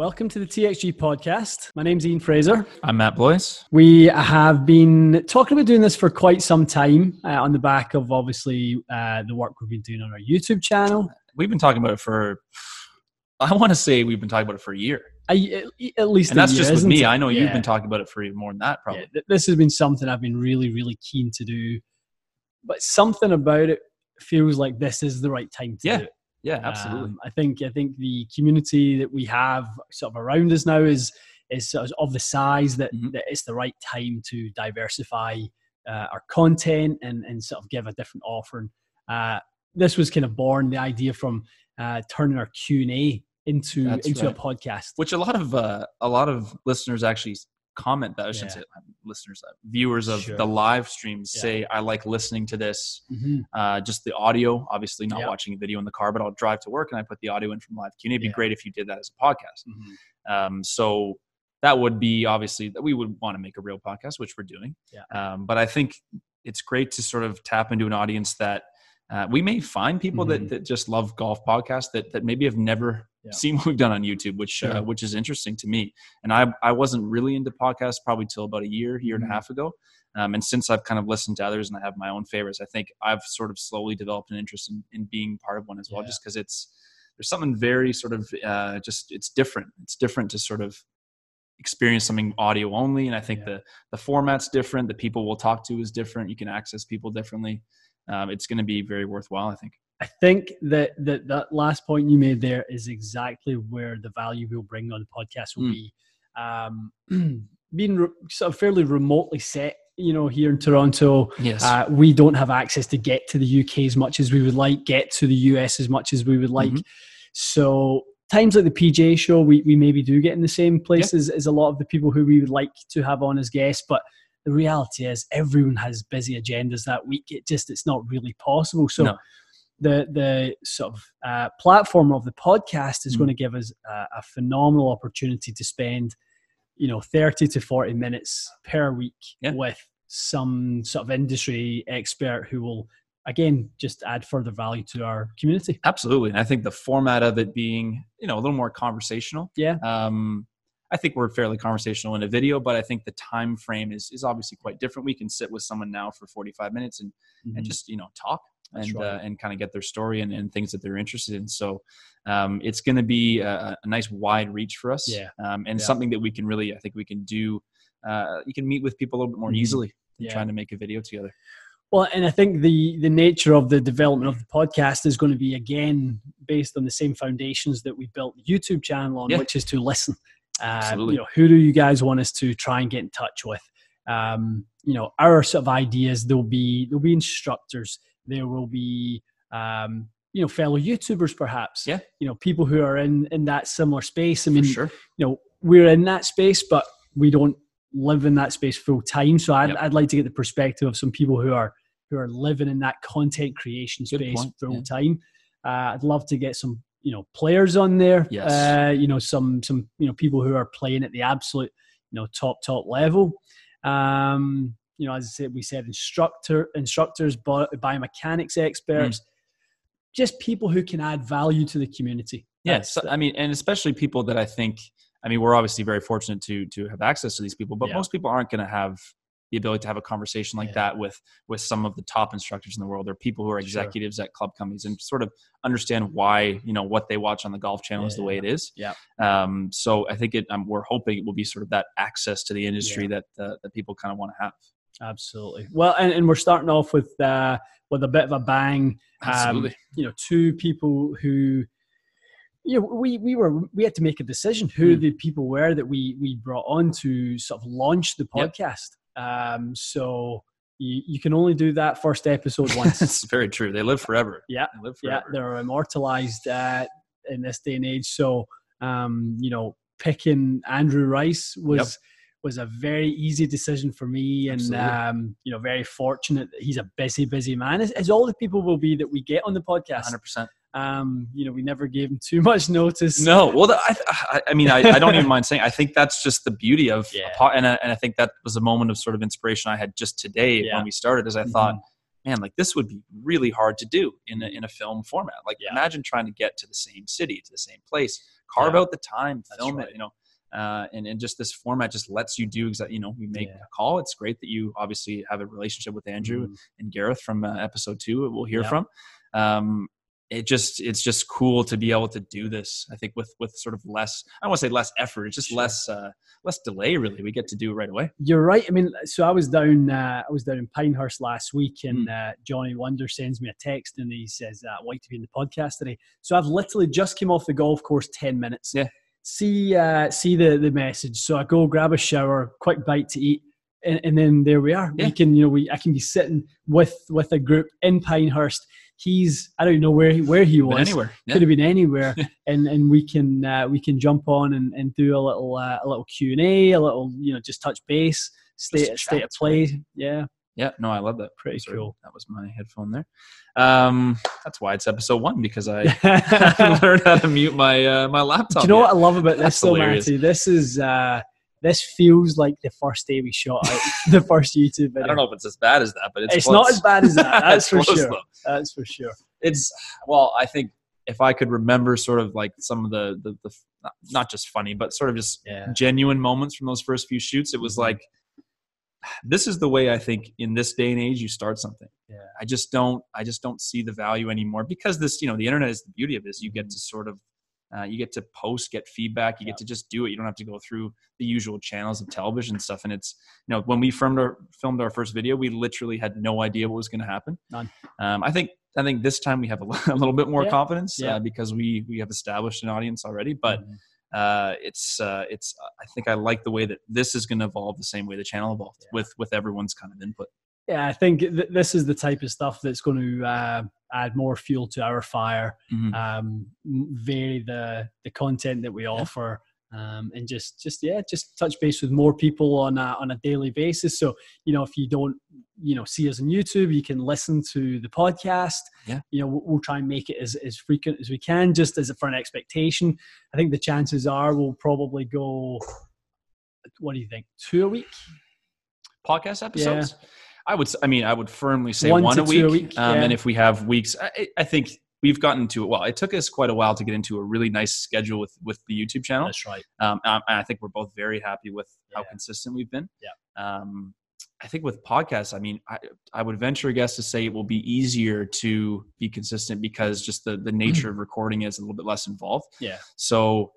Welcome to the TXG podcast. My name's Ian Fraser. I'm Matt Boyce. We have been talking about doing this for quite some time uh, on the back of obviously uh, the work we've been doing on our YouTube channel. We've been talking about it for, I want to say we've been talking about it for a year. I, at least, and that's year, just with me. It? I know yeah. you've been talking about it for even more than that, probably. Yeah, this has been something I've been really, really keen to do, but something about it feels like this is the right time to yeah. do it. Yeah, absolutely. Um, I think I think the community that we have sort of around us now is is sort of, of the size that, Mhm. that it's the right time to diversify uh, our content and and sort of give a different offering. Uh, this was kind of born the idea from uh, turning our Q and A into That's into right. a podcast. Which a lot of uh, a lot of listeners actually comment that I shouldn't Yeah. say listeners, uh, viewers of Sure. the live streams Yeah. say I like listening to this. Mhm. Uh, just the audio, obviously not Yeah. watching a video in the car, but I'll drive to work and I put the audio in from live Q&A. It'd be great if you did that as a podcast. Mhm. Um, so that would be obviously that we would want to make a real podcast, which we're doing. Yeah. Um, but I think it's great to sort of tap into an audience that uh, we may find people Mhm. that, that just love golf podcasts that, that maybe have never Yeah. seen what we've done on YouTube, which Sure. uh, which is interesting to me. And I I wasn't really into podcasts probably till about a year, year and Mhm. a half ago. Um, and since I've kind of listened to others and I have my own favorites, I think I've sort of slowly developed an interest in, in being part of one as well, Yeah. just because it's there's something very sort of uh, just it's different. It's different to sort of experience something audio only, and I think Yeah. the the format's different. The people we'll talk to is different. You can access people differently. Um, it's going to be very worthwhile, I think. I think that, that that last point you made there is exactly where the value we'll bring on the podcast will Mm. be. Um, being re- sort of fairly remotely set, you know, here in Toronto, Yes. uh, we don't have access to get to the UK as much as we would like, get to the US as much as we would like. Mhm. So times like the PGA show, we, we maybe do get in the same place as, as a lot of the people who we would like to have on as guests, but the reality is everyone has busy agendas that week. It just it's not really possible. So No. The the sort of uh, platform of the podcast is Mhm. going to give us a, a phenomenal opportunity to spend, you know, thirty to forty minutes per week Yeah. with some sort of industry expert who will again just add further value to our community. Absolutely. And I think the format of it being, you know, a little more conversational. Yeah. Um, I think we're fairly conversational in a video, but I think the time frame is is obviously quite different. We can sit with someone now for 45 minutes and, and just, you know, talk and right. uh, and kind of get their story and, and things that they're interested in. So um, it's going to be a, a nice wide reach for us. Yeah. Um, and Yeah. something that we can really, I think we can do. Uh, you can meet with people a little bit more Mhm. easily than Yeah. trying to make a video together. Well, and I think the the nature of the development of the podcast is going to be again based on the same foundations that we built the YouTube channel on, which is to listen. Uh, Absolutely. You know, who do you guys want us to try and get in touch with? Um, you know, our sort of ideas. There'll be there'll be instructors. There will be um, you know fellow YouTubers, perhaps. Yeah. You know, people who are in in that similar space. I mean, sure. you know we're in that space but we don't live in that space full time so I'd, Yep. I'd like to get the perspective of some people who are who are living in that content creation Good space point, full yeah. time uh, i'd love to get some you know players on there Yes. uh, you know some some you know people who are playing at the absolute you know top top level um you know as i said we said instructor instructors biomechanics experts just people who can add value to the community Yes, That's- I mean, and especially people that I think. I mean, we're obviously very fortunate to to have access to these people, but Yeah. most people aren't going to have the ability to have a conversation like Yeah. that with with some of the top instructors in the world or people who are Sure. executives at club companies and sort of understand why you know what they watch on the golf channel is the way it is. Yeah. Um, so I think it. Um, we're hoping it will be sort of that access to the industry that uh, that people kind of want to have. Absolutely. Well, and, and we're starting off with uh, with a bit of a bang. Um, Absolutely. you know, two people who, you know, we we were we had to make a decision who Mm. the people were that we we brought on to sort of launch the Yep. podcast. Um, so you you can only do that first episode once. it's very true. They live forever. Yeah, They live yeah, forever. they're immortalized uh, in this day and age. So, um, you know, picking Andrew Rice was was a very easy decision for me, and um, you know, very fortunate that he's a busy, busy man, as, as all the people will be that we get on the podcast. 100%. Um, you know, we never gave him too much notice. No, well, the, I, I, mean, I, I don't even mind saying. I think that's just the beauty of, Yeah. a and I, and I think that was a moment of sort of inspiration I had just today Yeah. when we started. as I thought, Mhm. man, like this would be really hard to do in a, in a film format. Like Yeah. imagine trying to get to the same city, to the same place, carve out the time, That's film right. it, you know. Uh, and, and just this format just lets you do exactly, you know, you make Yeah. a call. It's great that you obviously have a relationship with Andrew Mhm. and Gareth from uh, episode two. We'll hear Yeah. from. Um, it just it's just cool to be able to do this. I think with with sort of less. I don't want to say less effort. It's just Sure. less uh, less delay. Really, we get to do it right away. You're right. I mean, so I was down. Uh, I was down in Pinehurst last week, and Hmm. uh, Johnny Wunder sends me a text, and he says, uh, "I'd like to be in the podcast today." So I've literally just came off the golf course ten minutes. Yeah. See, uh, see the the message. So I go grab a shower, quick bite to eat, and, and then there we are. Yeah. We can, you know, we I can be sitting with with a group in Pinehurst. He's I don't know where he, where he Been was. anywhere. Yeah. Could have been anywhere, and and we can uh, we can jump on and, and do a little uh, a little Q and A, a little you know just touch base, state Just state of play. Yeah, Yeah, no, I love that. Pretty Sorry, cool. That was my headphone there. Um, that's why it's episode one because I learned how to mute my uh, my laptop. Do you know yet. what I love about That's this though. Matty? This is uh, this feels like the first day we shot out the first YouTube video. I don't know if it's as bad as that, but it's It's, close. not as bad as that. That's for close, sure. though. That's for sure. It's well, I think if I could remember sort of like some of the the, the not, not just funny, but sort of just Yeah. Mm-hmm. genuine moments from those first few shoots, it was like this is the way I think in this day and age you start something. Yeah. I just don't I just don't see the value anymore because this you know the internet is the beauty of this. You get to sort of uh, you get to post, get feedback. You Yeah. get to just do it. You don't have to go through the usual channels of television stuff. And it's you know when we filmed our filmed our first video, we literally had no idea what was going to happen. None. Um, I think I think this time we have a, a little bit more Yeah. confidence Yeah. uh, because we we have established an audience already. But Mhm. Uh, it's uh, it's I think I like the way that this is going to evolve the same way the channel evolved Yeah. with with everyone's kind of input. yeah, I think th- this is the type of stuff that's going to uh, add more fuel to our fire. Mhm. um, vary the the content that we offer, um, and just just yeah, just touch base with more people on a, on a daily basis. So you know, if you don't you know see us on YouTube, you can listen to the podcast. Yeah. you know, we'll, we'll try and make it as as frequent as we can, just as a, for an expectation. I think the chances are we'll probably go. What do you think? Two a week? podcast episodes. I would, I mean, I would firmly say One one, a week. a week, um, yeah. And if we have weeks, I, I think we've gotten to it. Well, it took us quite a while to get into a really nice schedule with with the YouTube channel. That's right. Um, and I think we're both very happy with how Yeah. consistent we've been. Yeah. Um, I think with podcasts, I mean, I, I would venture a guess to say it will be easier to be consistent because just the, the nature of recording is a little bit less involved. Yeah. So,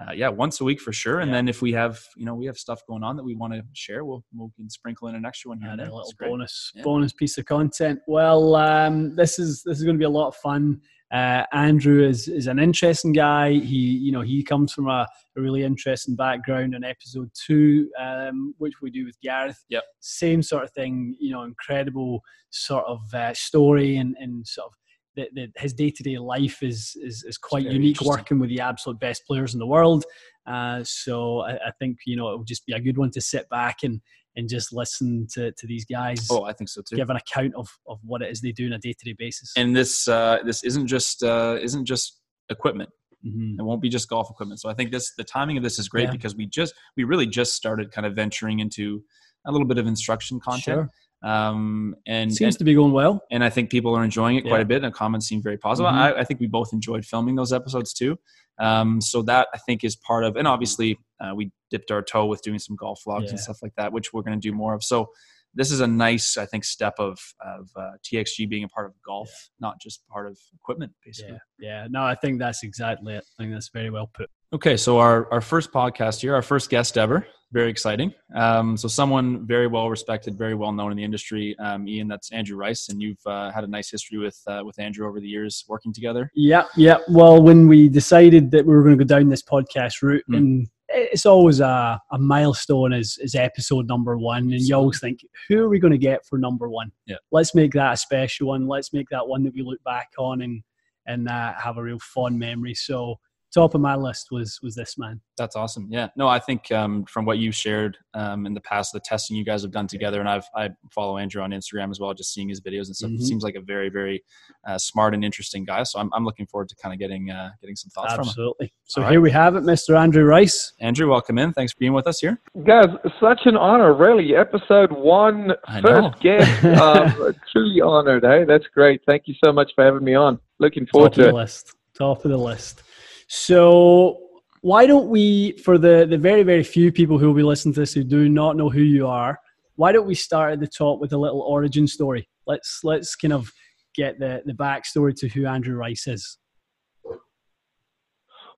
uh, yeah, once a week for sure. And Yeah. then if we have, you know, we have stuff going on that we want to share, we'll, we'll can sprinkle in an extra one here and and a little bonus Yeah. bonus piece of content. Well, um, this is this is going to be a lot of fun. Uh, Andrew is is an interesting guy. He you know he comes from a, a really interesting background. In episode two, um, which we do with Gareth, Yep. same sort of thing. You know, incredible sort of uh, story and and sort of. That, that his day to day life is, is is quite unique, working with the absolute best players in the world. Uh, so I, I think you know it will just be a good one to sit back and and just listen to, to these guys Oh, I think so too. give an account of, of what it is they do on a day to day basis. And this, uh, this isn't just, uh, isn't just equipment. Mhm. It won't be just golf equipment. So I think this the timing of this is great Yeah. because we just we really just started kind of venturing into a little bit of instruction content. Sure. Um, and, Seems and to be going well. and I think people are enjoying it quite a bit. And the comments seem very positive. Mhm. I, I think we both enjoyed filming those episodes too. Um, so that I think is part of, and obviously uh, we dipped our toe with doing some golf vlogs Yeah. and stuff like that, which we're going to do more of. So this is a nice, I think, step of of uh, TXG being a part of golf, not just part of equipment, basically. Yeah. Yeah. No, I think that's exactly it. I think that's very well put. Okay, so our, our first podcast here, our first guest ever, very exciting. Um, so someone very well respected, very well known in the industry, um, Ian. That's Andrew Rice, and you've uh, had a nice history with uh, with Andrew over the years working together. Yeah. Yeah. Well, when we decided that we were going to go down this podcast route, Mm. and it's always a, a milestone is, is episode number one. And you always think, who are we going to get for number one? Yeah. Let's make that a special one. Let's make that one that we look back on and, and uh, have a real fond memory. So, top of my list was was this man. That's awesome. Yeah. No, I think um, from what you've shared um, in the past, the testing you guys have done together, and I've I follow Andrew on Instagram as well, just seeing his videos and stuff. Mm-hmm. Seems like a very very uh, smart and interesting guy. So I'm, I'm looking forward to kind of getting uh, getting some thoughts Absolutely. from him. Absolutely. So All here right. we have it, Mr. Andrew Rice. Andrew, welcome in. Thanks for being with us here. Guys, such an honor, really. Episode one, I first know. guest. um, truly honored. Hey, that's great. Thank you so much for having me on. Looking forward Top to it. List. Top of the list. So why don't we, for the, the very, very few people who will be listening to this who do not know who you are, why don't we start at the top with a little origin story? Let's let's kind of get the, the backstory to who Andrew Rice is.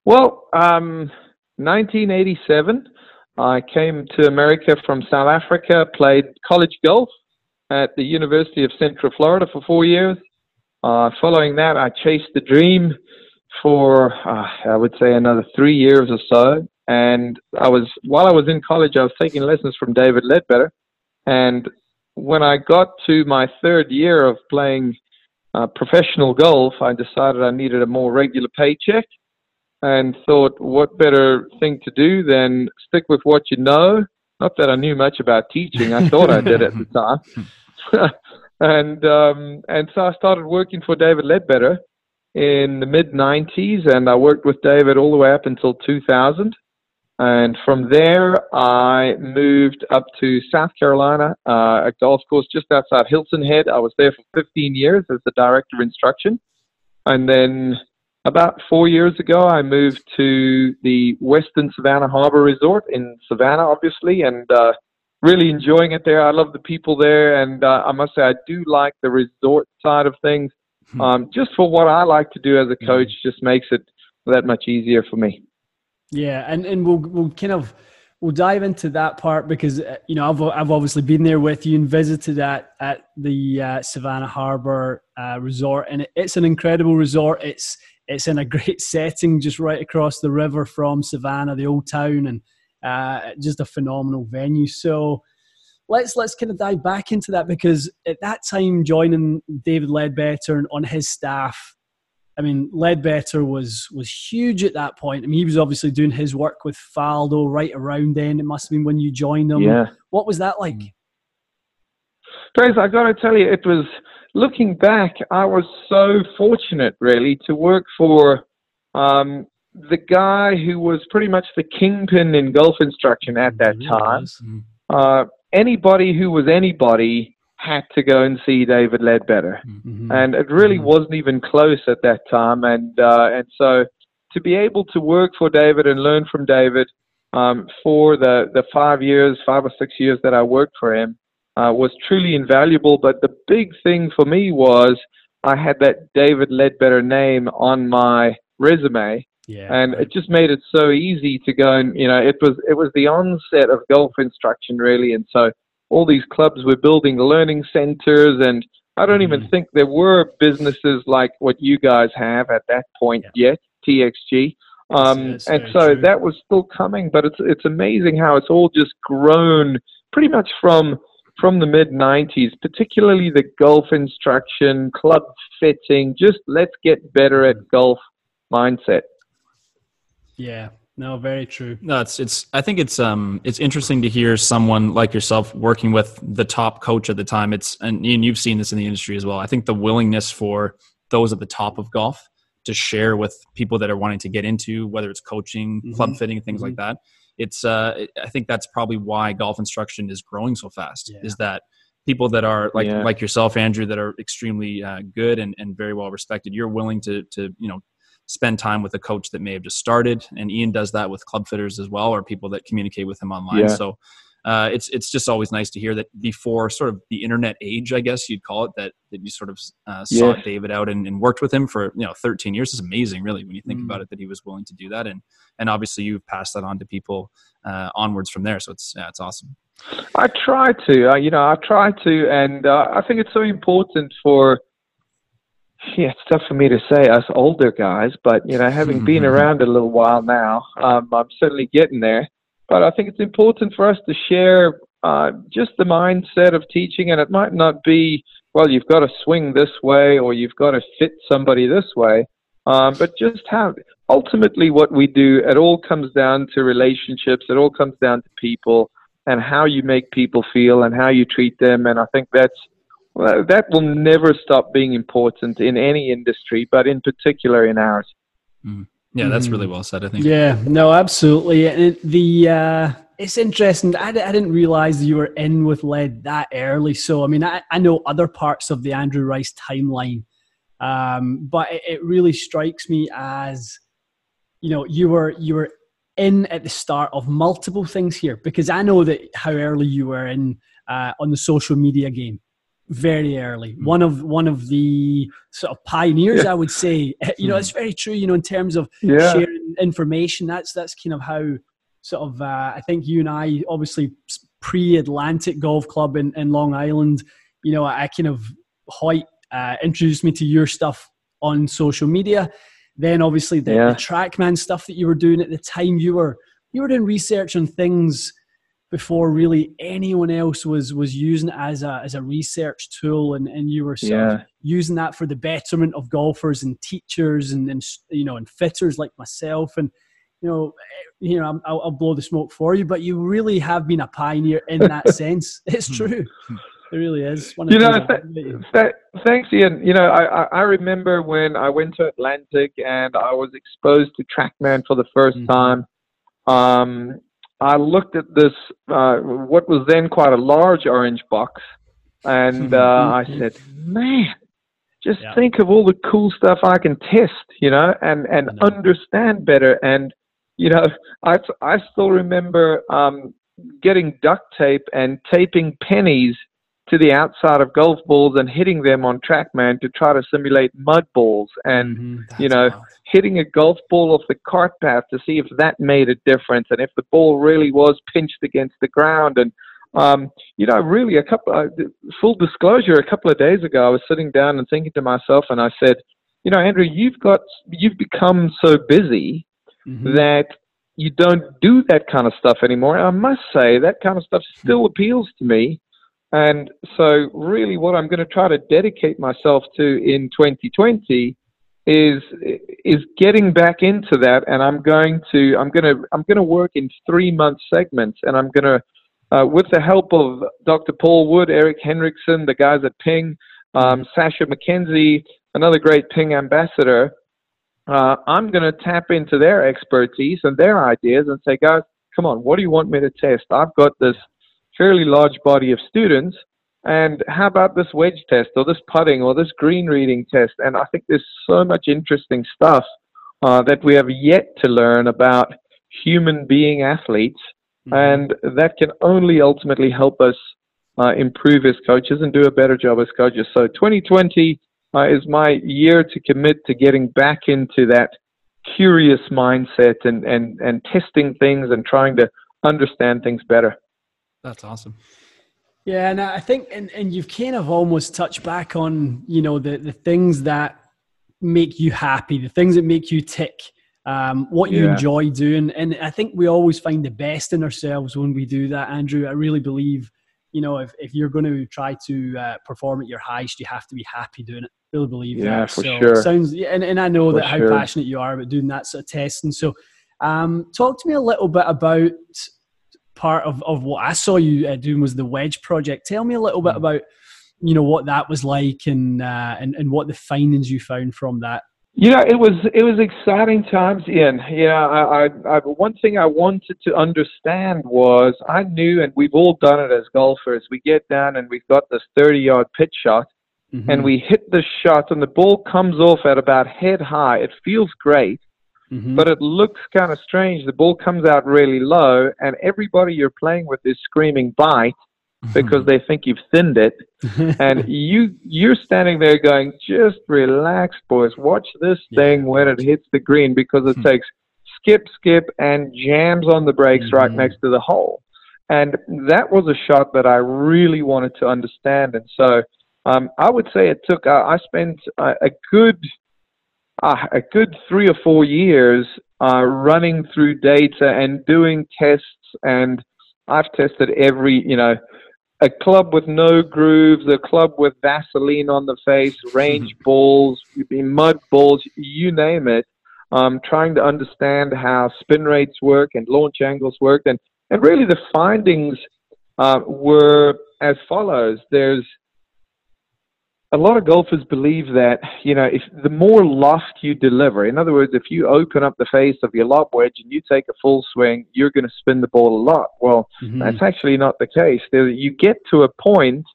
Well, um, 1987, I came to America from South Africa, played college golf at the University of Central Florida for four years. Uh, following that, I chased the dream for uh, I would say another three years or so. And I was while I was in college, I was taking lessons from David Leadbetter. And when I got to my third year of playing uh, professional golf, I decided I needed a more regular paycheck, and thought, what better thing to do than stick with what you know. Not that I knew much about teaching. I thought I did at the time. and um, and so I started working for David Leadbetter in the mid 90s, and I worked with David all the way up until 2000. And from there, I moved up to South Carolina, uh, a golf course just outside Hilton Head. I was there for 15 years as the director of instruction. And then about four years ago, I moved to the Westin Savannah Harbor Resort in Savannah, obviously, and uh, really enjoying it there. I love the people there, and uh, I must say, I do like the resort side of things. Hmm. um, just for what I like to do as a hmm. coach, just makes it that much easier for me. Yeah, and and we'll we'll kind of we'll dive into that part because uh, you know I've I've obviously been there with you and visited at at the uh, Savannah Harbor uh, Resort, and it, it's an incredible resort. It's it's in a great setting, just right across the river from Savannah, the old town, and uh, just a phenomenal venue. So let's let's kind of dive back into that because at that time joining David Leadbetter on his staff, I mean Leadbetter was was huge at that point. I mean he was obviously doing his work with Faldo right around then. It must have been when you joined him. Yeah. What was that like? Trace, I got to tell you, it was looking back. I was so fortunate, really, to work for um, the guy who was pretty much the kingpin in golf instruction at that time. Mm. Uh, anybody who was anybody had to go and see David Leadbetter, mm-hmm. and it really mm-hmm. wasn't even close at that time. And uh, and so to be able to work for David and learn from David um, for the the five years, five or six years that I worked for him uh, was truly invaluable. But the big thing for me was I had that David Leadbetter name on my resume. Yeah, and right. it just made it so easy to go and you know it was it was the onset of golf instruction really, and so all these clubs were building learning centers, and I don't mm-hmm. even think there were businesses like what you guys have at that point yeah. yet, TXG. Um, that's, that's and so true. that was still coming, but it's it's amazing how it's all just grown pretty much from from the mid 90s, particularly the golf instruction, club fitting, just let's get better at golf mindset. Yeah, no, very true. No, it's it's. I think it's um it's interesting to hear someone like yourself working with the top coach at the time. It's and Ian, you've seen this in the industry as well. I think the willingness for those at the top of golf to share with people that are wanting to get into whether it's coaching, mm-hmm. club fitting, things mm-hmm. like that. It's uh I think that's probably why golf instruction is growing so fast. Yeah. Is that people that are like yeah. like yourself, Andrew, that are extremely uh, good and, and very well respected. You're willing to to you know spend time with a coach that may have just started. And Ian does that with club fitters as well, or people that communicate with him online. Yeah. So uh, it's it's just always nice to hear that before sort of the internet age, I guess you'd call it, that that you sort of uh, sought yeah. David out and, and, worked with him for you know 13 years. It's amazing, really, when you think mm. about it, that he was willing to do that, and and obviously you've passed that on to people uh, onwards from there. So it's yeah, it's awesome. I try to, uh, you know, I try to, and uh, I think it's so important for yeah, it's tough for me to say us older guys, but you know, having been around a little while now, um, I'm certainly getting there. But I think it's important for us to share uh, just the mindset of teaching, and it might not be well, you've got to swing this way or you've got to fit somebody this way, um, but just how ultimately, what we do, it all comes down to relationships. It all comes down to people and how you make people feel and how you treat them. And I think that's well, that will never stop being important in any industry, but in particular in ours. Mm. Yeah, that's really mm. well said. I think. Yeah, no, absolutely. And the uh, it's interesting. I, I didn't realize you were in with lead that early. So I mean, I, I know other parts of the Andrew Rice timeline, um, but it, it really strikes me as you know you were you were in at the start of multiple things here because I know that how early you were in uh, on the social media game very early. Mm. One of one of the sort of pioneers, yeah. I would say. You know, mm. it's very true. You know, in terms of yeah. sharing information, that's that's kind of how sort of uh, I think you and I, obviously pre-Atlantic Golf Club in, in Long Island. You know, I kind of Hoyt uh, introduced me to your stuff on social media. Then obviously the, yeah. the TrackMan stuff that you were doing at the time, you were you were doing research on things before really anyone else was was using it as a as a research tool and, and you were yeah. using that for the betterment of golfers and teachers and, and you know and fitters like myself and you know eh, you know I'll, I'll blow the smoke for you but you really have been a pioneer in that sense it's hmm. true it really is you know th- th- thanks ian you know I, I remember when i went to atlantic and i was exposed to trackman for the 1st mm-hmm. time um, I looked at this, uh, what was then quite a large orange box, and uh, I said, man, just yeah. think of all the cool stuff I can test, you know, and, and understand better. And, you know, I, I still remember um, getting duct tape and taping pennies to the outside of golf balls and hitting them on TrackMan to try to simulate mud balls and mm-hmm. you know wild. hitting a golf ball off the cart path to see if that made a difference and if the ball really was pinched against the ground and um, you know really a couple uh, full disclosure a couple of days ago I was sitting down and thinking to myself and I said you know Andrew you've got you've become so busy mm-hmm. that you don't do that kind of stuff anymore. I must say that kind of stuff still appeals to me and so, really, what I'm going to try to dedicate myself to in 2020 is is getting back into that. And I'm going to I'm going to I'm going to work in three month segments, and I'm going to uh, with the help of Dr. Paul Wood, Eric Henriksen, the guys at Ping, um, Sasha McKenzie, another great Ping ambassador. Uh, I'm going to tap into their expertise and their ideas and say, guys, come on, what do you want me to test? I've got this fairly large body of students. And how about this wedge test or this putting or this green reading test? And I think there's so much interesting stuff uh, that we have yet to learn about human being athletes. Mm-hmm. And that can only ultimately help us uh, improve as coaches and do a better job as coaches. So 2020 uh, is my year to commit to getting back into that curious mindset and, and, and testing things and trying to understand things better. That's awesome. Yeah, and I think, and, and you've kind of almost touched back on, you know, the, the things that make you happy, the things that make you tick, um, what you yeah. enjoy doing. And I think we always find the best in ourselves when we do that, Andrew. I really believe, you know, if, if you're going to try to uh, perform at your highest, you have to be happy doing it. I really believe yeah, that. For so sure. sounds, and, and I know for that how sure. passionate you are about doing that sort of testing. So, um, talk to me a little bit about part of, of what I saw you uh, doing was the Wedge project. Tell me a little bit mm. about you know what that was like and uh, and and what the findings you found from that. You know, it was it was exciting times, Ian. Yeah, I, I, I one thing I wanted to understand was I knew, and we've all done it as golfers. We get down and we've got this thirty-yard pitch shot, mm-hmm. and we hit the shot, and the ball comes off at about head high. It feels great, Mm-hmm. But it looks kind of strange. The ball comes out really low, and everybody you're playing with is screaming bite because they think you've thinned it. and you you're standing there going, just relax, boys. Watch this yeah. thing when it hits the green because it hmm. takes skip, skip, and jams on the brakes mm-hmm. right next to the hole. And that was a shot that I really wanted to understand. And so um, I would say it took, uh, I spent uh, a good uh, a good three or four years uh, running through data and doing tests. And I've tested every, you know, a club with no grooves, a club with Vaseline on the face, range balls, mud balls, you name it. um, trying to understand how spin rates work and launch angles work. And, and really the findings uh, were as follows. There's a lot of golfers believe that you know if the more loft you deliver, in other words, if you open up the face of your lob wedge and you take a full swing, you're going to spin the ball a lot. Well, mm-hmm. that's actually not the case. There, you get to a point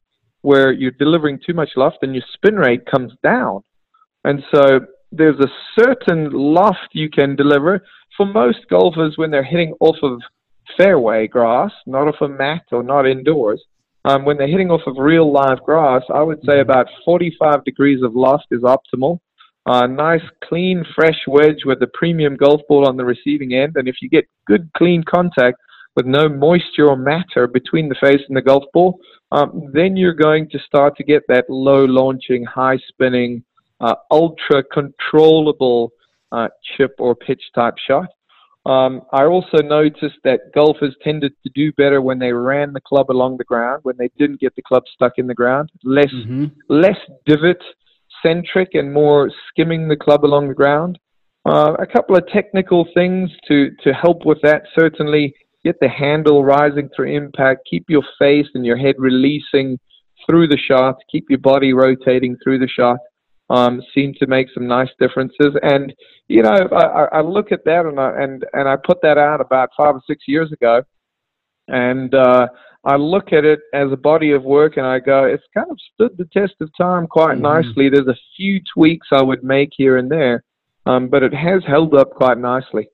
where you're delivering too much loft and your spin rate comes down, and so there's a certain loft you can deliver. For most golfers, when they're hitting off of fairway grass, not off a mat or not indoors, um, when they're hitting off of real live grass, I would say mm-hmm. about 45 degrees of loft is optimal. A uh, nice, clean, fresh wedge with a premium golf ball on the receiving end. And if you get good, clean contact with no moisture or matter between the face and the golf ball, um, then you're going to start to get that low launching, high spinning, uh, ultra controllable uh, chip or pitch type shot. Um, I also noticed that golfers tended to do better when they ran the club along the ground, when they didn't get the club stuck in the ground. Less mm-hmm. less divot centric and more skimming the club along the ground. Uh, a couple of technical things to to help with that. Certainly, get the handle rising through impact. Keep your face and your head releasing through the shot. Keep your body rotating through the shot um, seem to make some nice differences. And you know, I, I look at that and I, and and I put that out about five or six years ago, and uh, I look at it as a body of work, and I go, it's kind of stood the test of time quite mm-hmm. nicely. There's a few tweaks I would make here and there, um, but it has held up quite nicely.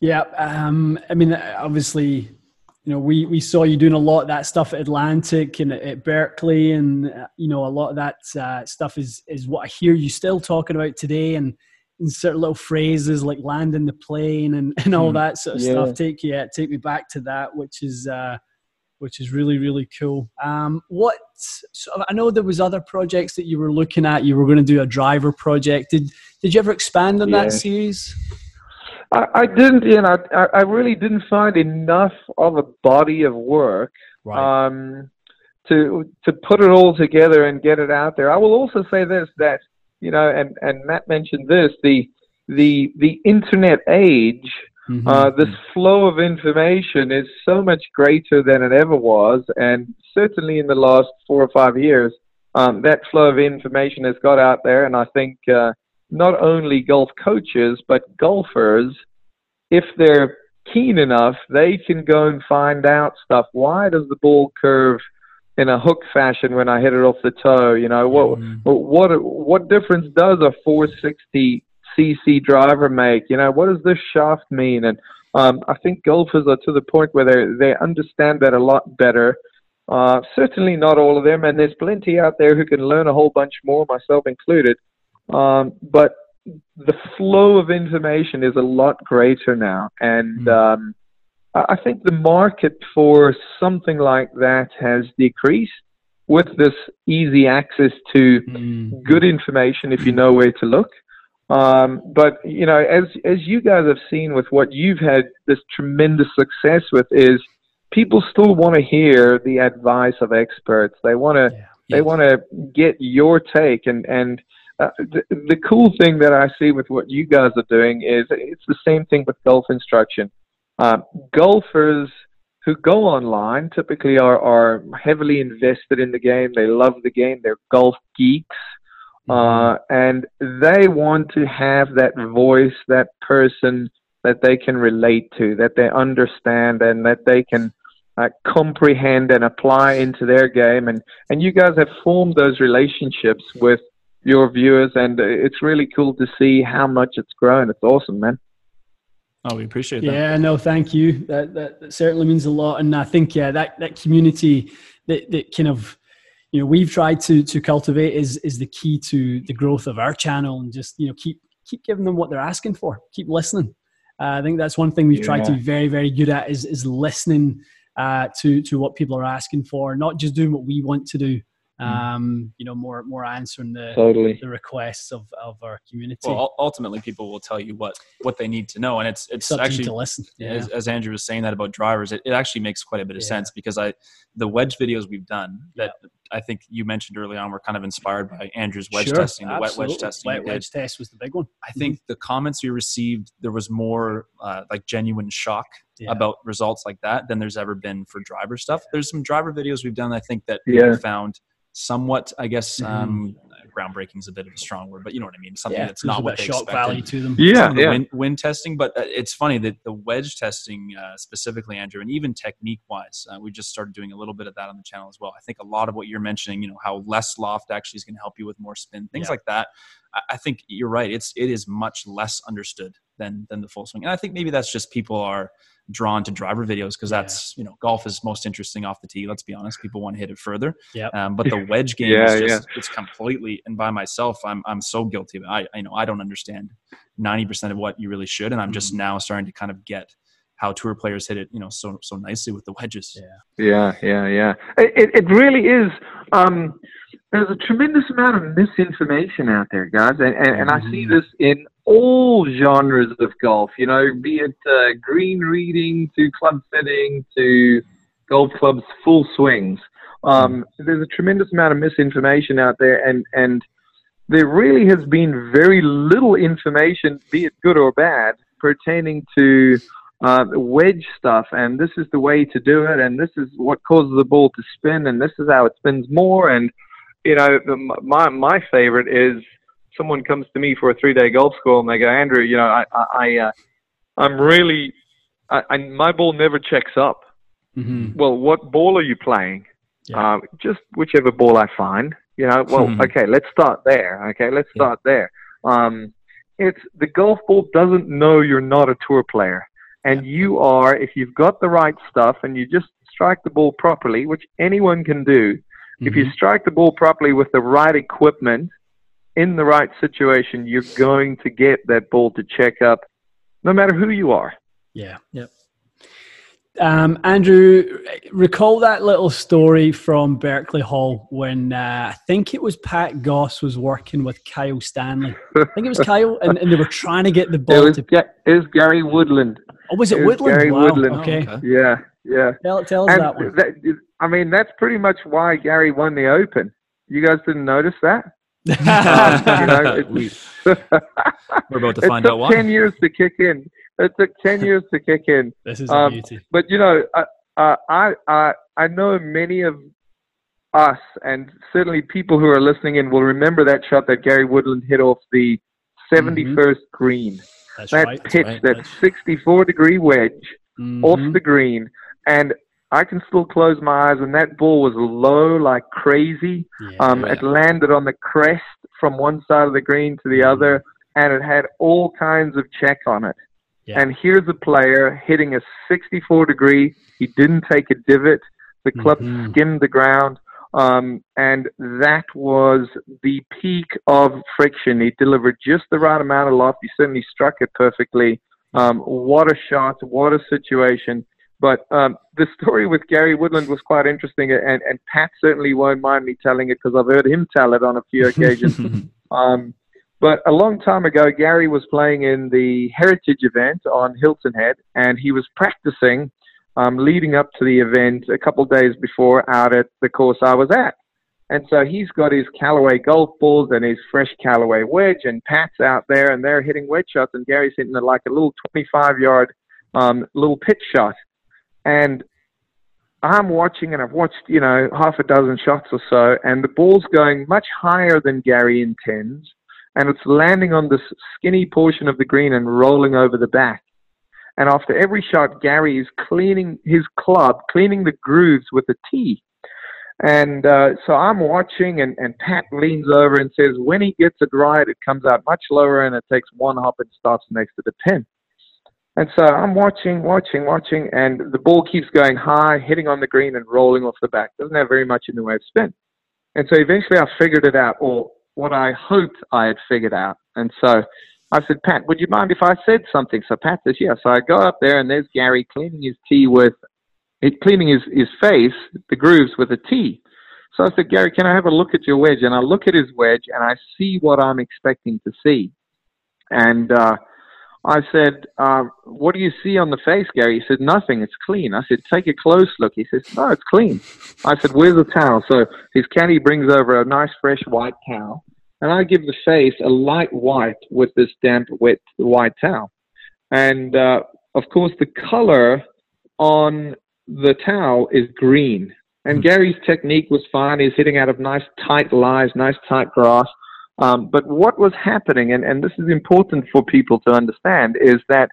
Yeah, um, I mean, obviously, you know, we, we saw you doing a lot of that stuff at Atlantic and at Berkeley, and uh, you know, a lot of that uh, stuff is is what I hear you still talking about today, and insert little phrases like landing the plane and, and all mm. that sort of yeah. stuff. Take you take me back to that, which is uh, which is really really cool. Um, what so I know there was other projects that you were looking at. You were going to do a driver project. Did did you ever expand on yeah. that series? I, I didn't, you know, I, I really didn't find enough of a body of work right. um, to to put it all together and get it out there. I will also say this that you know, and and Matt mentioned this the the the internet age. Mm-hmm. Uh, this flow of information is so much greater than it ever was, and certainly in the last four or five years, um, that flow of information has got out there, and I think uh, not only golf coaches, but golfers, if they're keen enough, they can go and find out stuff. Why does the ball curve in a hook fashion when I hit it off the toe? You know, what mm. what what difference does a 460 cc driver make? You know, what does this shaft mean? And um, I think golfers are to the point where they they understand that a lot better. Uh, certainly not all of them, and there's plenty out there who can learn a whole bunch more, myself included. Um, but the flow of information is a lot greater now, and mm. um, I think the market for something like that has decreased with this easy access to mm. good information if you know where to look. Um, but you know, as as you guys have seen with what you've had this tremendous success with, is people still want to hear the advice of experts. They want to yeah. they want to get your take and and uh, the, the cool thing that I see with what you guys are doing is it's the same thing with golf instruction. Uh, golfers who go online typically are, are heavily invested in the game. They love the game. They're golf geeks. Uh, and they want to have that voice, that person that they can relate to, that they understand, and that they can uh, comprehend and apply into their game. And, and you guys have formed those relationships with your viewers, and it's really cool to see how much it's grown. It's awesome, man. Oh, we appreciate that. Yeah, no, thank you. That, that, that certainly means a lot, and I think yeah, that that community that that kind of you know we've tried to to cultivate is is the key to the growth of our channel, and just you know keep keep giving them what they're asking for, keep listening. Uh, I think that's one thing we've yeah. tried to be very very good at is is listening uh, to to what people are asking for, not just doing what we want to do. Mm. um, you know, more more answering the totally. the requests of, of our community. Well, ultimately, people will tell you what what they need to know, and it's it's, it's actually to listen. Yeah. As, as, Andrew was saying that about drivers, it, it actually makes quite a bit of yeah. sense because I the wedge videos we've done that yeah. I think you mentioned early on, we're kind of inspired by Andrew's wedge Sure, testing, the wet wedge testing. Wet wedge test was the big one. I think the comments we received, there was more uh, like genuine shock Yeah. about results like that than there's ever been for driver stuff. There's some driver videos we've done, I think, that Yeah. people found somewhat, I guess, Mm-hmm. um, groundbreaking is a bit of a strong word, but you know what I mean? Something Yeah, that's not what bit they shock expected value to them. Yeah, some of the yeah. wind, wind testing, but uh, it's funny that the wedge testing uh, specifically, Andrew, and even technique wise, uh, we just started doing a little bit of that on the channel as well. I think a lot of what you're mentioning, you know, how less loft actually is going to help you with more spin, things Yeah. like that. I, I think you're right. It's it is much less understood than than the full swing, and I think maybe that's just people are drawn to driver videos because Yeah. that's you know golf is most interesting off the tee. Let's be honest, people want to hit it further. Yeah. Um, but the wedge game Yeah, is just it's completely and by myself, I'm I'm so guilty of it. I I know I don't understand ninety percent of what you really should, and I'm just Mm-hmm. now starting to kind of get how tour players hit it, you know, so so nicely with the wedges. Yeah. Yeah, yeah, yeah. It, it really is. Um, there's a tremendous amount of misinformation out there, guys, and, and, and I see Mhm. this in all genres of golf. You know, be it uh, green reading to club fitting to golf clubs full swings. Um, there's a tremendous amount of misinformation out there, and and there really has been very little information, be it good or bad, pertaining to uh, wedge stuff, and this is the way to do it, and this is what causes the ball to spin, and this is how it spins more. And you know, the, my my favorite is someone comes to me for a three day golf school, and they go, Andrew, you know, I I, I uh, I'm really, I, I, my ball never checks up. Mm-hmm. Well, what ball are you playing? Yeah. Uh, just whichever ball I find. You know, well, Mhm. okay, let's start there. Okay, let's start there. Um, it's the golf ball doesn't know you're not a tour player, and you are if you've got the right stuff and you just strike the ball properly, which anyone can do. If Mm-hmm. you strike the ball properly with the right equipment in the right situation, you're going to get that ball to check up, no matter who you are. Yeah. Yep. Um, Andrew, recall that little story from Berkeley Hall when uh, I think it was Pat Goss was working with Kyle Stanley. I think it was Kyle, and, and they were trying to get the It ball was, to. Ga- it was Gary Woodland. Oh, was it, it was Woodland? Gary wow. Woodland. Okay. Oh, okay. Yeah, yeah. Tell, tell us And that one. that, I mean, that's pretty much why Gary won the Open. You guys didn't notice that? Um, you know, it- We- We're about to find out why. ten years to kick in. It took ten years to kick in. this is a um, beauty. But you know, I, uh, I I I know many of us, and certainly people who are listening in will remember that shot that Gary Woodland hit off the 71st green. That's That right. pitch, right. that 64 degree wedge off Mhm. the green, and I can still close my eyes, and that ball was low like crazy. Yeah. Um. It landed on the crest from one side of the green to the other, and it had all kinds of check on it. Yeah. And here's a player hitting a 64 degree. He didn't take a divot. The club Mhm. skimmed the ground. Um, and that was the peak of friction. He delivered just the right amount of loft. He certainly struck it perfectly. Um, what a shot! What a situation! But um, the story with Gary Woodland was quite interesting, and, and Pat certainly won't mind me telling it because I've heard him tell it on a few occasions. Um, but a long time ago, Gary was playing in the Heritage event on Hilton Head, and he was practicing um, leading up to the event a couple days before out at the course I was at. And so he's got his Callaway golf balls and his fresh Callaway wedge, and Pat's out there, and they're hitting wedge shots, and Gary's hitting like a little 25 yard um, little pitch shot. And I'm watching, and I've watched, you know, half a dozen shots or so, and the ball's going much higher than Gary intends, and it's landing on this skinny portion of the green and rolling over the back. And after every shot, Gary is cleaning his club, cleaning the grooves with a tee. And uh, so I'm watching, and, and Pat leans over and says, when he gets it right, it comes out much lower, and it takes one hop and stops next to the pin. And so I'm watching, watching, watching, and the ball keeps going high, hitting on the green and rolling off the back. Doesn't have very much in the way of spin. And so eventually I figured it out, or what I hoped I had figured out. And so I said, Pat, would you mind if I said something? So Pat says, yeah. So I go up there, and there's Gary cleaning his tee with, it, cleaning his, his face, the grooves with a tee. So I said, Gary, can I have a look at your wedge? And I look at his wedge, and I see what I'm expecting to see. And uh, I said, uh, "What do you see on the face, Gary?" He said, "Nothing. It's clean." I said, "Take a close look." He says, "No, it's clean." I said, "Where's the towel?" So his caddy brings over a nice fresh white towel, and I give the face a light white with this damp, wet white towel. And uh, of course, the color on the towel is green. And mm-hmm. Gary's technique was fine. He's hitting out of nice tight lies, nice tight grass. Um, but what was happening, and, and this is important for people to understand, is that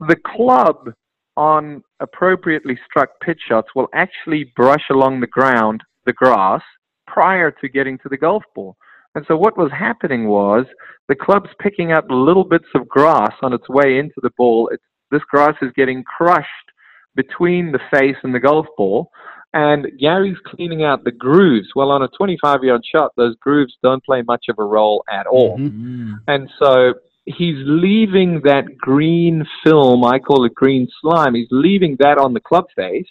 the club on appropriately struck pitch shots will actually brush along the ground, the grass, prior to getting to the golf ball. And so what was happening was the club's picking up little bits of grass on its way into the ball. It's, this grass is getting crushed between the face and the golf ball. And Gary's cleaning out the grooves. Well, on a 25 yard shot, those grooves don't play much of a role at all. Mm-hmm. And so he's leaving that green film, I call it green slime, he's leaving that on the club face,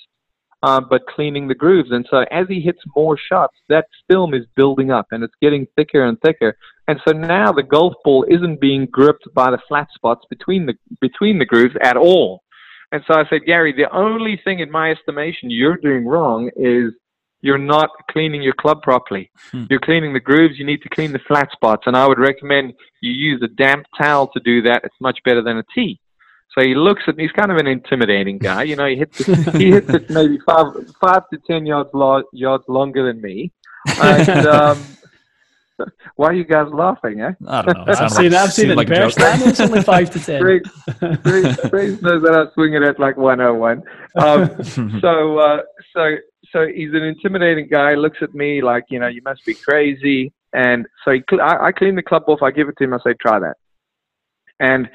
uh, but cleaning the grooves. And so as he hits more shots, that film is building up and it's getting thicker and thicker. And so now the golf ball isn't being gripped by the flat spots between the between the grooves at all. And so I said, Gary, the only thing in my estimation you're doing wrong is you're not cleaning your club properly. Hmm. You're cleaning the grooves. You need to clean the flat spots. And I would recommend you use a damp towel to do that. It's much better than a tee. So he looks at me. He's kind of an intimidating guy. You know, he hits it, he hits it maybe five five to ten yards lo- yards longer than me. And um, Why are you guys laughing, eh? I don't know. I've seen, I've seen it like in person. It's only 5 to 10. Grace, Grace, knows that I swing it at like 101. Um, so, uh, so, so he's an intimidating guy, looks at me like, you know, you must be crazy. And so he, I, I clean the club off, I give it to him, I say, try that. And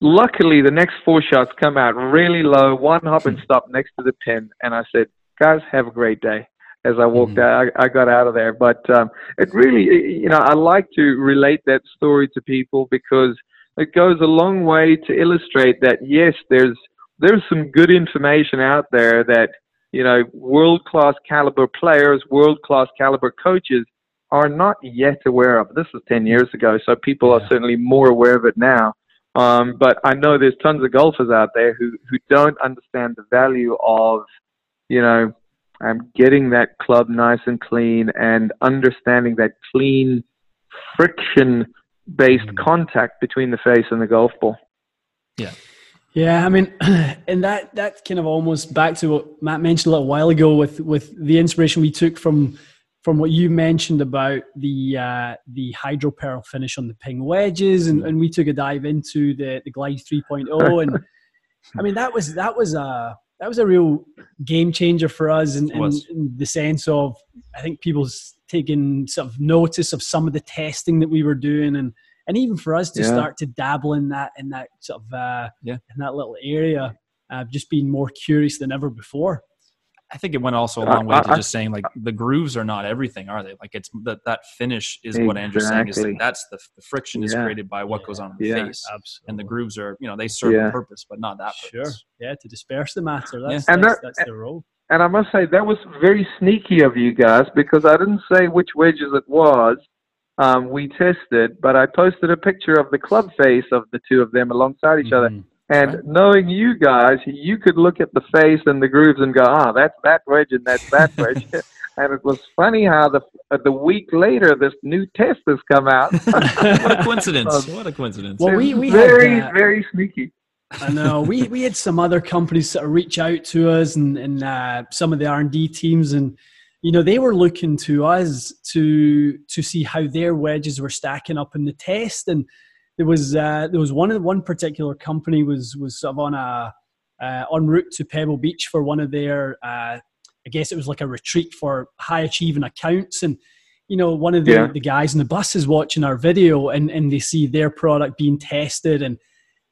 luckily, the next four shots come out really low, one hop and stop next to the pin. And I said, guys, have a great day as I walked mm-hmm. out. I, I, got out of there. But um, it really, you know, I like to relate that story to people because it goes a long way to illustrate that yes, there's there's some good information out there that you know world class caliber players, world class caliber coaches are not yet aware of. This was ten years ago, so people yeah. are certainly more aware of it now. Um, but I know there's tons of golfers out there who who don't understand the value of you know um, getting that club nice and clean and understanding that clean friction based mm-hmm. contact between the face and the golf ball. Yeah. Yeah, I mean, and that that kind of almost back to what Matt mentioned a little while ago with with the inspiration we took from from what you mentioned about the uh, the hydropearl finish on the ping wedges, and, and we took a dive into the the Glide 3.0, and I mean that was that was a that was a real game changer for us in, in, in, the sense of I think people's taking sort of notice of some of the testing that we were doing and and even for us to yeah. start to dabble in that in that sort of uh, yeah. in that little area, uh, just being more curious than ever before. I think it went also a long way to just saying like the grooves are not everything, are they? Like it's that that finish is exactly. what Andrew's saying is like that's the, the friction is created by what goes on in the yeah, face, absolutely. and the grooves are you know they serve yeah. a purpose, but not that purpose. Sure, yeah, to disperse the matter. That's, yeah. and that's, that, that's the role. And I must say that was very sneaky of you guys because I didn't say which wedges it was. Um, we tested, but I posted a picture of the club face of the two of them alongside each mm-hmm. other and right. knowing you guys, you could look at the face and the grooves and go, ah, that's that wedge and that's that wedge. and it was funny how the uh, the week later this new test has come out. what a coincidence! what a coincidence! Well, we, we very had, uh, very sneaky. I know we we had some other companies sort of reach out to us and and uh, some of the R and D teams and you know they were looking to us to to see how their wedges were stacking up in the test and there was uh, there was one one particular company was was sort of on a uh, en route to Pebble Beach for one of their uh, I guess it was like a retreat for high achieving accounts. And you know one of the, yeah. the guys in the bus is watching our video and, and they see their product being tested. And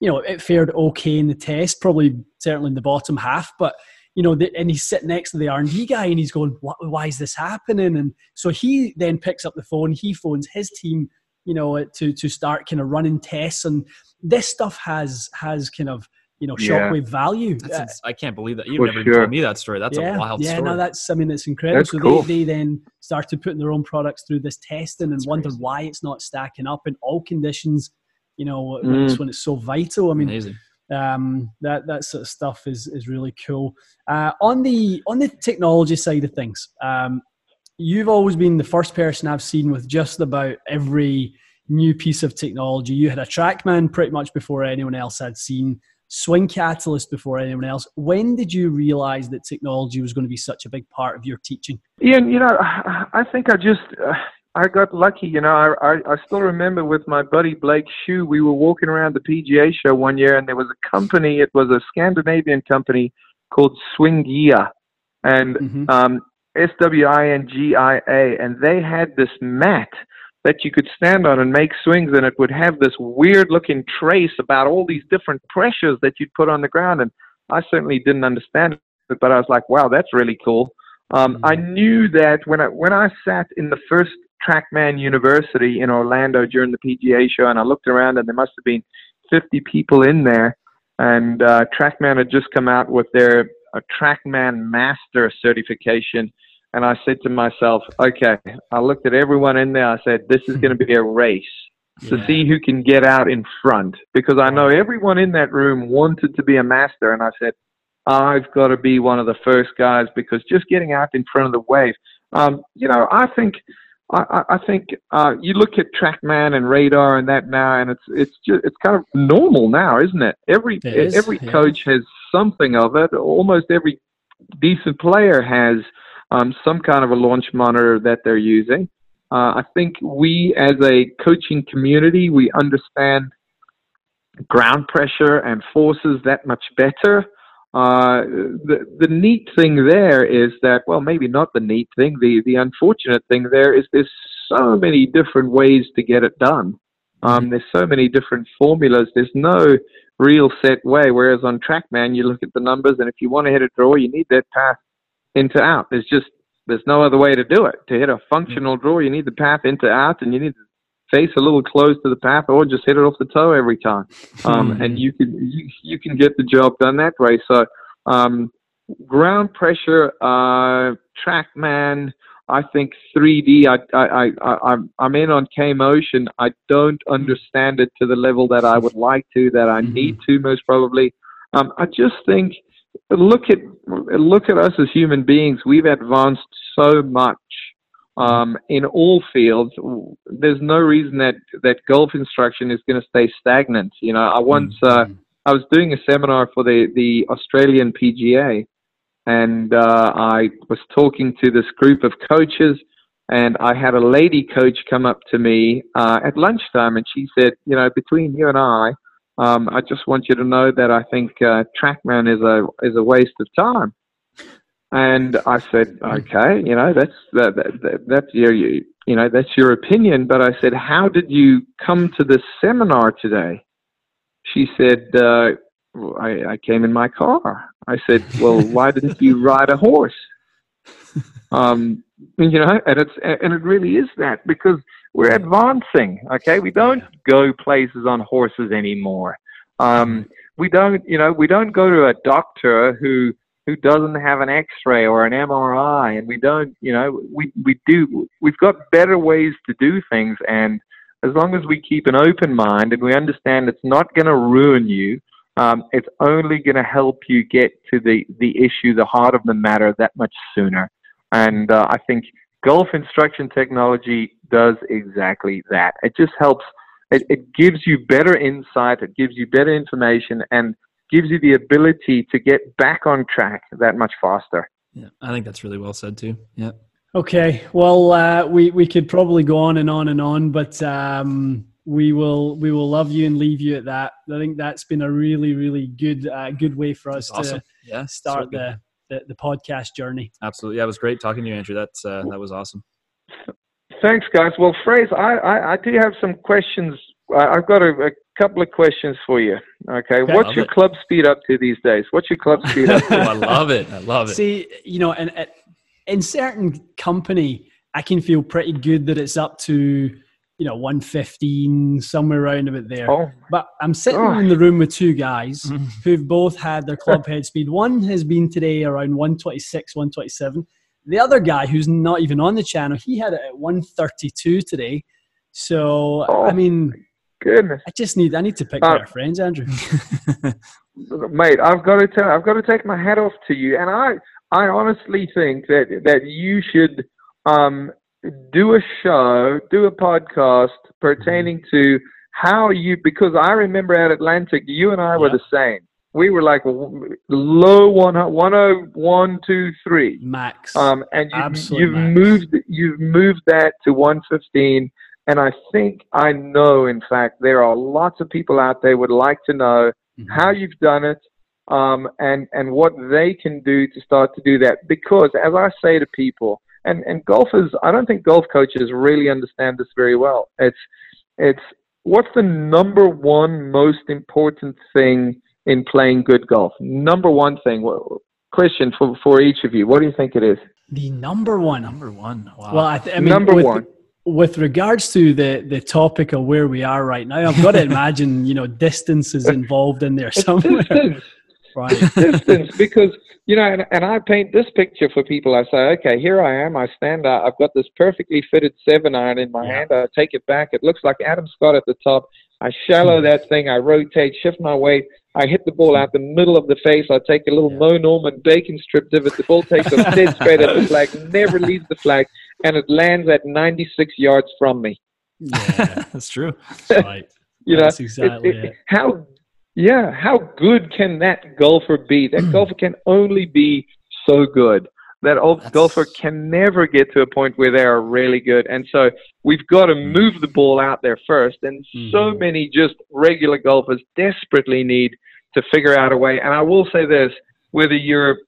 you know it fared okay in the test probably certainly in the bottom half but you know and he's sitting next to the r&d guy and he's going why is this happening? And so he then picks up the phone he phones his team you know, to to start kind of running tests. And this stuff has has kind of you know shockwave yeah. value. Uh, I can't believe that you've never sure. told me that story. That's yeah, a wild yeah, story. Yeah, no, that's I mean it's incredible. That's so cool. they, they then started putting their own products through this testing and wondered why it's not stacking up in all conditions. You know, when, it's, Mm. when it's so vital. I mean, Amazing. um, that that sort of stuff is is really cool. Uh, on the on the technology side of things, um, you've always been the first person I've seen with just about every new piece of technology. You had a TrackMan pretty much before anyone else had seen. Swing Catalyst before anyone else. When did you realize that technology was going to be such a big part of your teaching? Ian, you know, I think I just uh, I got lucky. You know, I, I I still remember with my buddy Blake Shue, we were walking around the PGA show one year, and there was a company. It was a Scandinavian company called Swingia, and Mhm. um, S W I N G I A, and they had this mat that you could stand on and make swings, and it would have this weird looking trace about all these different pressures that you'd put on the ground. And I certainly didn't understand it, but I was like, wow, that's really cool. Um, I knew that when I when I sat in the first TrackMan University in Orlando during the PGA show, and I looked around, and there must have been 50 people in there, and uh, TrackMan had just come out with their uh, TrackMan Master certification, and I said to myself, okay, I looked at everyone in there. I said, this is going to be a race to see who can get out in front because I know everyone in that room wanted to be a master, and I said, I've got to be one of the first guys because just getting out in front of the wave. Um, you know, I think I, I I think uh, you look at TrackMan and Radar and that now, and it's it's just it's kind of normal now, isn't it? Every It is, every yeah. coach has something of it. Almost every decent player has um, some kind of a launch monitor that they're using. Uh, I think we, as a coaching community, we understand ground pressure and forces that much better. Uh, the the neat thing there is that well maybe not the neat thing the the unfortunate thing there is there's so many different ways to get it done um, there's so many different formulas there's no real set way whereas on trackman you look at the numbers and if you want to hit a draw you need that path into out there's just there's no other way to do it to hit a functional draw you need the path into out and you need to face a little close to the path or just hit it off the toe every time um, and you can you, you can get the job done that way. So um, ground pressure, uh, TrackMan, I think 3D. I I I I'm I'm in on K Motion. I don't understand it to the level that I would like to, that I need to most probably. Um, I just think look at look at us as human beings. We've advanced so much um, in all fields. There's no reason that that golf instruction is going to stay stagnant. You know, I once uh, I was doing a seminar for the the Australian PGA, and uh, I was talking to this group of coaches. And I had a lady coach come up to me uh, at lunchtime, and she said, "You know, between you and I, um, I just want you to know that I think uh, TrackMan is a is a waste of time." And I said, okay, you know, that's that, that, that, that's your you, you know that's your opinion. But I said, how did you come to this seminar today? She said, uh, I, I came in my car. I said, well, why didn't you ride a horse? Um, you know, and it's and it really is that because we're advancing. Okay, we don't go places on horses anymore. Um, we don't, you know, we don't go to a doctor who who doesn't have an X-ray or an MRI, and we don't, you know, we we do. We've got better ways to do things, and as long as we keep an open mind and we understand it's not going to ruin you, um, it's only going to help you get to the the issue, the heart of the matter, that much sooner. And uh, I think golf instruction technology does exactly that. It just helps. It, it gives you better insight. It gives you better information, and gives you the ability to get back on track that much faster. Yeah, I think that's really well said too. Yeah. Okay, well, uh, we we could probably go on and on and on, but um, we will we will love you and leave you at that. I think that's been a really really good uh, good way for us Awesome. to Yeah. start so the, the the podcast journey. Absolutely. Yeah, it was great talking to you, Andrew. That's uh, that was awesome. Thanks, guys. Well, Fraser, I, I, I do have some questions. I- I've got a, a couple of questions for you. Okay, Okay. what's your it. club speed up to these days? What's your club speed up Oh, to? I love it. I love it. See, you know, and and in certain company, I can feel pretty good that it's up to you know 115 somewhere around about there. oh, But I'm sitting Oh. in the room with two guys Mhm. who've both had their club head speed. One has been today around 126, 127. The other guy, who's not even on the channel, he had it at 132 today. So, Oh. I mean, goodness. I just need I need to pick Uh, better friends, Andrew. mate, I've got to tell, I've got to take my hat off to you, and I, I honestly think that that you should um, do a show, do a podcast pertaining to how you, because I remember at Atlantic, you and I were Yeah. the same. We were like low one, one oh one two three, Max. um, and you've, you've max. moved, you've moved that to one fifteen. And I think I know, in fact, there are lots of people out there would like to know Mhm. how you've done it, um, and and what they can do to start to do that. Because as I say to people, and and golfers, I don't think golf coaches really understand this very well. It's it's what's the number one most important thing in playing good golf? Number one thing. Well, question for for each of you. What do you think it is? the number one. Number one. Wow. Well, I, th- I mean, Number with, one. With regards to the the topic of where we are right now, I've got to imagine you know distance is involved in there It's somewhere, distance. Right? distance because you know and, and i paint this picture for people i say okay here i am i stand out i've got this perfectly fitted seven iron in my Yeah. hand i take it back it looks like adam scott at the top i shallow hmm. that thing i rotate shift my weight i hit the ball out the middle of the face i take a little Yeah. mo norman bacon strip divot the ball takes a dead straight at the flag never leaves the flag and it lands at 96 yards from me Yeah, That's true. right. you know That's it- exactly it- it. how yeah how good can that golfer be? That hmm. golfer can only be so good. That old That's- golfer can never get to a point where they are really good. And so we've got to hmm. move the ball out there first. And so Mhm. many just regular golfers desperately need to figure out a way. And i will say this whether you're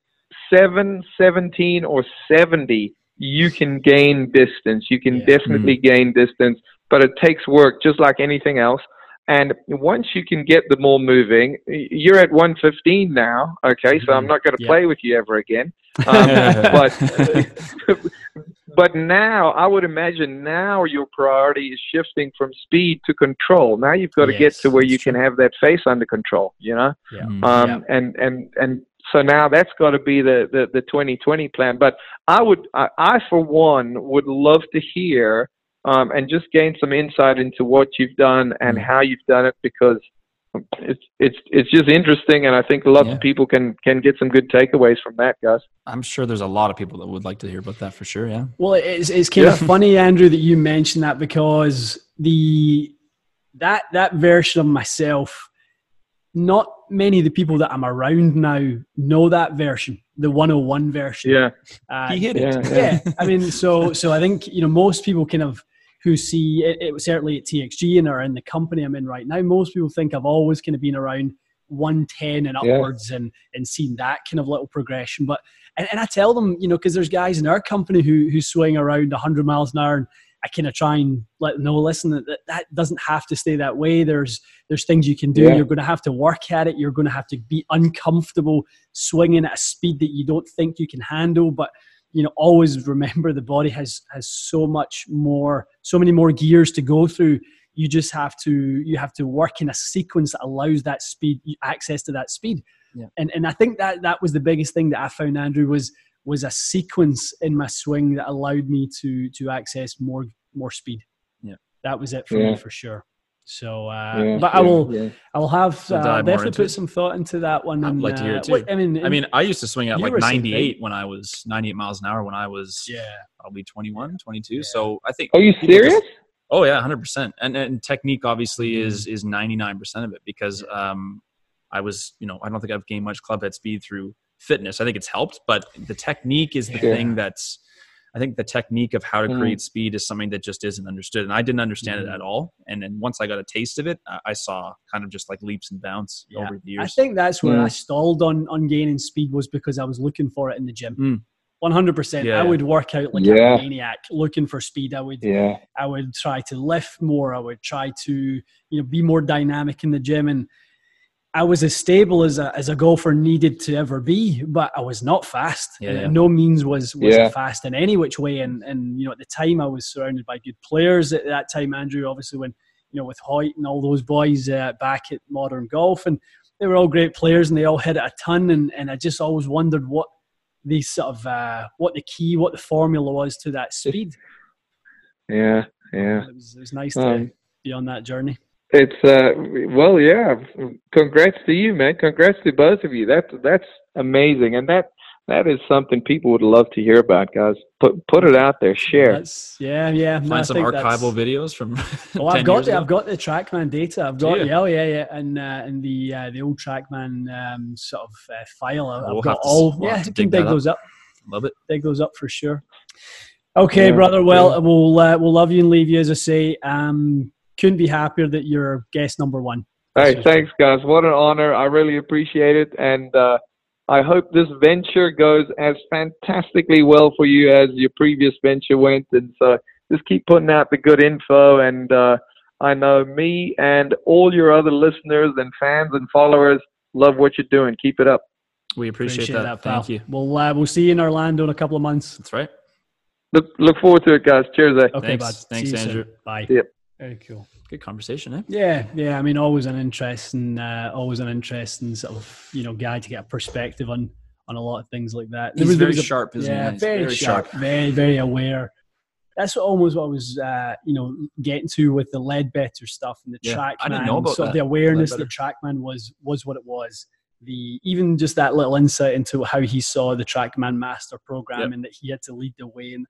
7 17 or 70 you can gain distance. You can Yeah. definitely hmm. gain distance. But it takes work just like anything else and once you can get the ball moving, you're at 115 now. Okay, so I'm Mhm. not going to Yeah. play with you ever again. Um, but but now I would imagine now your priority is shifting from speed to control. Now you've got to get to where that's you can have that face under control. You know, Yeah. Mm. um, Yeah. and and and so now that's got to be the, the the 2020 plan. But I would I, I for one would love to hear um, and just gain some insight into what you've done and Mm. how you've done it because it's it's it's just interesting and I think lots Yeah. of people can can get some good takeaways from that, guys. I'm sure there's a lot of people that would like to hear about that for sure. Yeah. Well, it's it's kind of funny, Andrew, that you mentioned that because the that that version of myself, not many of the people that I'm around now know that version, the 101 version. Yeah, Uh, He hit it. yeah, yeah. yeah, I mean, so so I think you know most people kind of who see it, it was certainly at TXG and are in the company I'm in right now. Most people think I've always kind of been around 110 and Yeah. upwards and and seen that kind of little progression. But and, and I tell them, you know, because there's guys in our company who who swing around 100 miles an hour, and I kind of try and let them know, listen, that, that doesn't have to stay that way. There's there's things you can do. Yeah. You're going to have to work at it. You're going to have to be uncomfortable swinging at a speed that you don't think you can handle, but you know always remember the body has has so much more so many more gears to go through you just have to you have to work in a sequence that allows that speed access to that speed Yeah. and and i think that that was the biggest thing that i found andrew was was a sequence in my swing that allowed me to to access more more speed Yeah. that was it for Yeah. me for sure so uh yeah, but i will yeah. i'll have We'll uh, dive more definitely put it. some thought into that one I would and, like to hear it uh, too. what- i mean I mean, I used to swing at like 98 when I was 98 miles an hour when I was yeah probably 21, 22. Yeah. So I think. Are you people just- serious? Oh yeah, hundred percent. And and technique obviously Mm-hmm. is is ninety nine percent of it because um, I was you know I don't think I've gained much club head speed through fitness. I think it's helped, but the technique is the Yeah. thing that's. I think the technique of how to Mm. create speed is something that just isn't understood, and I didn't understand Mm. it at all. And then once I got a taste of it, I, I saw kind of just like leaps and bounds Yeah. over the years. I think that's where Yeah. I stalled on on gaining speed was because I was looking for it in the gym. Mm. One hundred percent. Yeah, I would work out like Yeah. a maniac, looking for speed. I would Yeah, I would try to lift more. I would try to you know be more dynamic in the gym, and I was as stable as a as a golfer needed to ever be, but I was not fast. Yeah, And. No means was was Yeah. fast in any which way. And and you know at the time I was surrounded by good players at that time. Andrew, obviously when you know with Hoyt and all those boys uh, back at Modern Golf, and they were all great players and they all hit it a ton. And and I just always wondered what the sort of uh, what the key, what the formula was to that speed. yeah, yeah. It was, it was nice to Um, be on that journey. It's uh, well, yeah. Congrats to you, man. Congrats to both of you. That's that's amazing, and that that is something people would love to hear about, guys. Put put it out there, share. That's, yeah, yeah. Find no, some archival videos from. Oh, I've got the, ago. I've got the TrackMan data. I've got you? yeah, oh, yeah, yeah, and uh, and the uh, the old TrackMan um, sort of uh, file. I've We'll got have to- all. we'll yeah, have to you can dig that dig up. those up. Love it. Dig those up for sure. Okay, Yeah, brother. Well, yeah. we'll uh, we'll love you and leave you as I say. Um, couldn't be happier that you're guest number one. Hey, thanks, guys. What an honor. I really appreciate it, and uh, I hope this venture goes as fantastically well for you as your previous venture went. And so, just keep putting out the good info. And uh, I know me and all your other listeners and fans and followers love what you're doing. Keep it up. We appreciate, that. pal. Thank you. We'll uh, we'll see you in Orlando in a couple of months. That's right. Look, look forward to it, guys. Cheers, eh? Okay, Thanks. bud. Thanks, See you soon. Andrew. Bye. Very cool. Good conversation, eh? Yeah, yeah. I mean, always an interesting, uh, always an interesting sort of you know guy to get a perspective on on a lot of things like that. There He's was- there very was a- sharp, isn't yeah, he? He's very, sharp, very very aware. That's what, almost what I was, uh, you know, getting to with the Leadbetter stuff and the Yeah, trackman. I didn't know about sort of that, the awareness that trackman was was what it was. The even just that little insight into how he saw the trackman master program Yep. and that he had to lead the way in,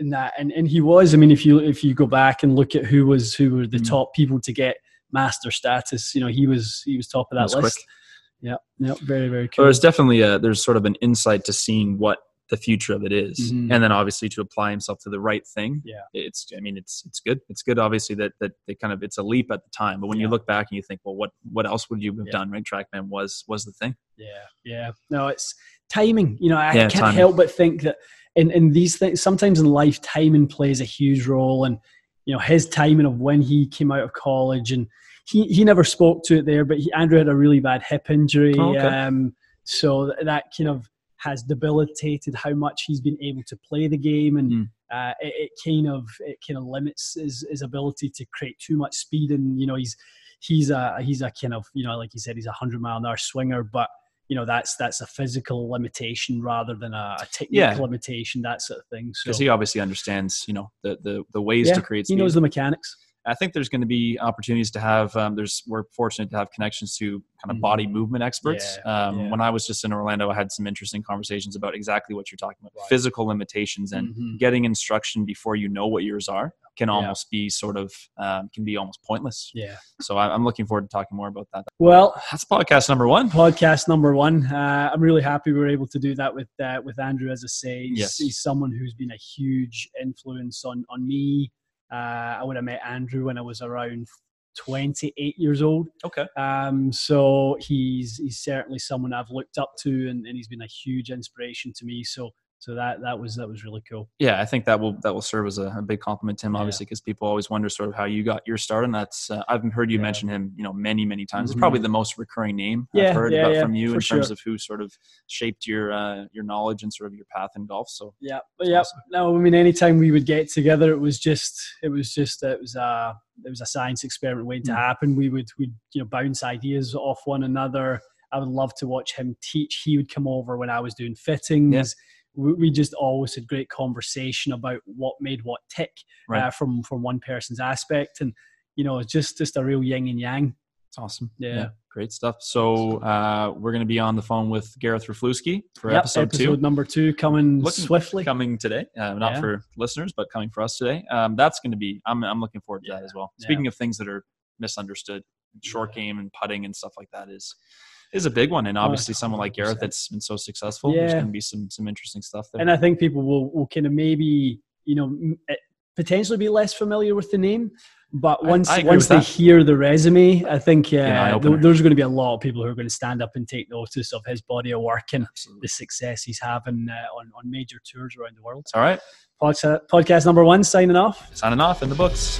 in that. And and he was. I mean, if you if you go back and look at who was who were the Mm. top people to get master status, you know, he was he was top of that list. quick. Yeah, yeah, very very cool. there's definitely a there's sort of an insight to seeing what the future of it is. Mhm. and then obviously to apply himself to the right thing. Yeah. it's I mean it's it's good. It's good obviously that that they kind of it's a leap at the time, but when you look back and you think, well, what what else would you have Yeah. done? Right, TrackMan was was the thing. Yeah, yeah. No, it's timing. You know, I Yeah, can't timing. help but think that in, in these things, sometimes in life, timing plays a huge role. And, you know, his timing of when he came out of college and he, he never spoke to it there, but he, Andrew had a really bad hip injury. Oh, okay. um, so th- that kind of has debilitated how much he's been able to play the game. And, Mm. uh, it, it kind of, it kind of limits his, his ability to create too much speed. And, you know, he's, he's a, he's a kind of, you know, like you said, he's a hundred mile an hour swinger, but you know that's that's a physical limitation rather than a, a technique Yeah. limitation that sort of thing so Because he obviously understands, you know, the the, the ways yeah, to create he knows the mechanics I think there's going to be opportunities to have. Um, there's we're fortunate to have connections to kind of Mhm. body movement experts. Yeah, um, yeah. When I was just in Orlando, I had some interesting conversations about exactly what you're talking about: Right. physical limitations and Mhm. getting instruction before you know what yours are can Yeah. almost be sort of um, can be almost pointless. yeah So I, I'm looking forward to talking more about that. well That's podcast number one. podcast number one uh, i'm really happy we were able to do that with uh, with andrew as i say he's, Yes. he's someone who's been a huge influence on on me uh, i would have met andrew when i was around 28 years old Okay. Um, so he's he's certainly someone I've looked up to, and, and he's been a huge inspiration to me. So so that that was that was really cool. Yeah, I think that will that will serve as a, a big compliment to him, obviously, because people always wonder sort of how you got your start, and that's uh, I've heard you Yeah. mention him, you know, many many times. Mhm. It's probably the most recurring name Yeah, I've heard yeah, about yeah, from you in terms of who sort of shaped your uh, your knowledge and sort of your path in golf. So Yeah, yeah. awesome. No, I mean, anytime we would get together, it was just it was just it was a it was a science experiment waiting to Mm. happen. We would we you know bounce ideas off one another. I would love to watch him teach. He would come over when I was doing fittings. We, we just always had great conversation about what made what tick Right. uh, from from one person's aspect, and you know, it's just just a real yin and yang. it's awesome. Yeah. great stuff. So uh, we're going to be on the phone with Gareth Raflewski for Yep, episode, two. number two coming Looking- swiftly. Coming today, uh, not Yeah. for listeners, but coming for us today. Um, that's going to be. I'm I'm looking forward to that as well. yeah. Speaking of things that are misunderstood, short game and putting and stuff like that is is a big one. And Oh, obviously, someone like Gareth that's been so successful. Yeah. There's going to be some some interesting stuff there. and I think people will, will kind of maybe you know eh, potentially be less familiar with the name, but once I agree once they that. hear the resume, I think uh, eye-opener. th- there's going to be a lot of people who are going to stand up and take notice of his body of work and Absolutely. the success he's having uh, on on major tours around the world. All right, Podcast, podcast number one, signing off. signing off in the books.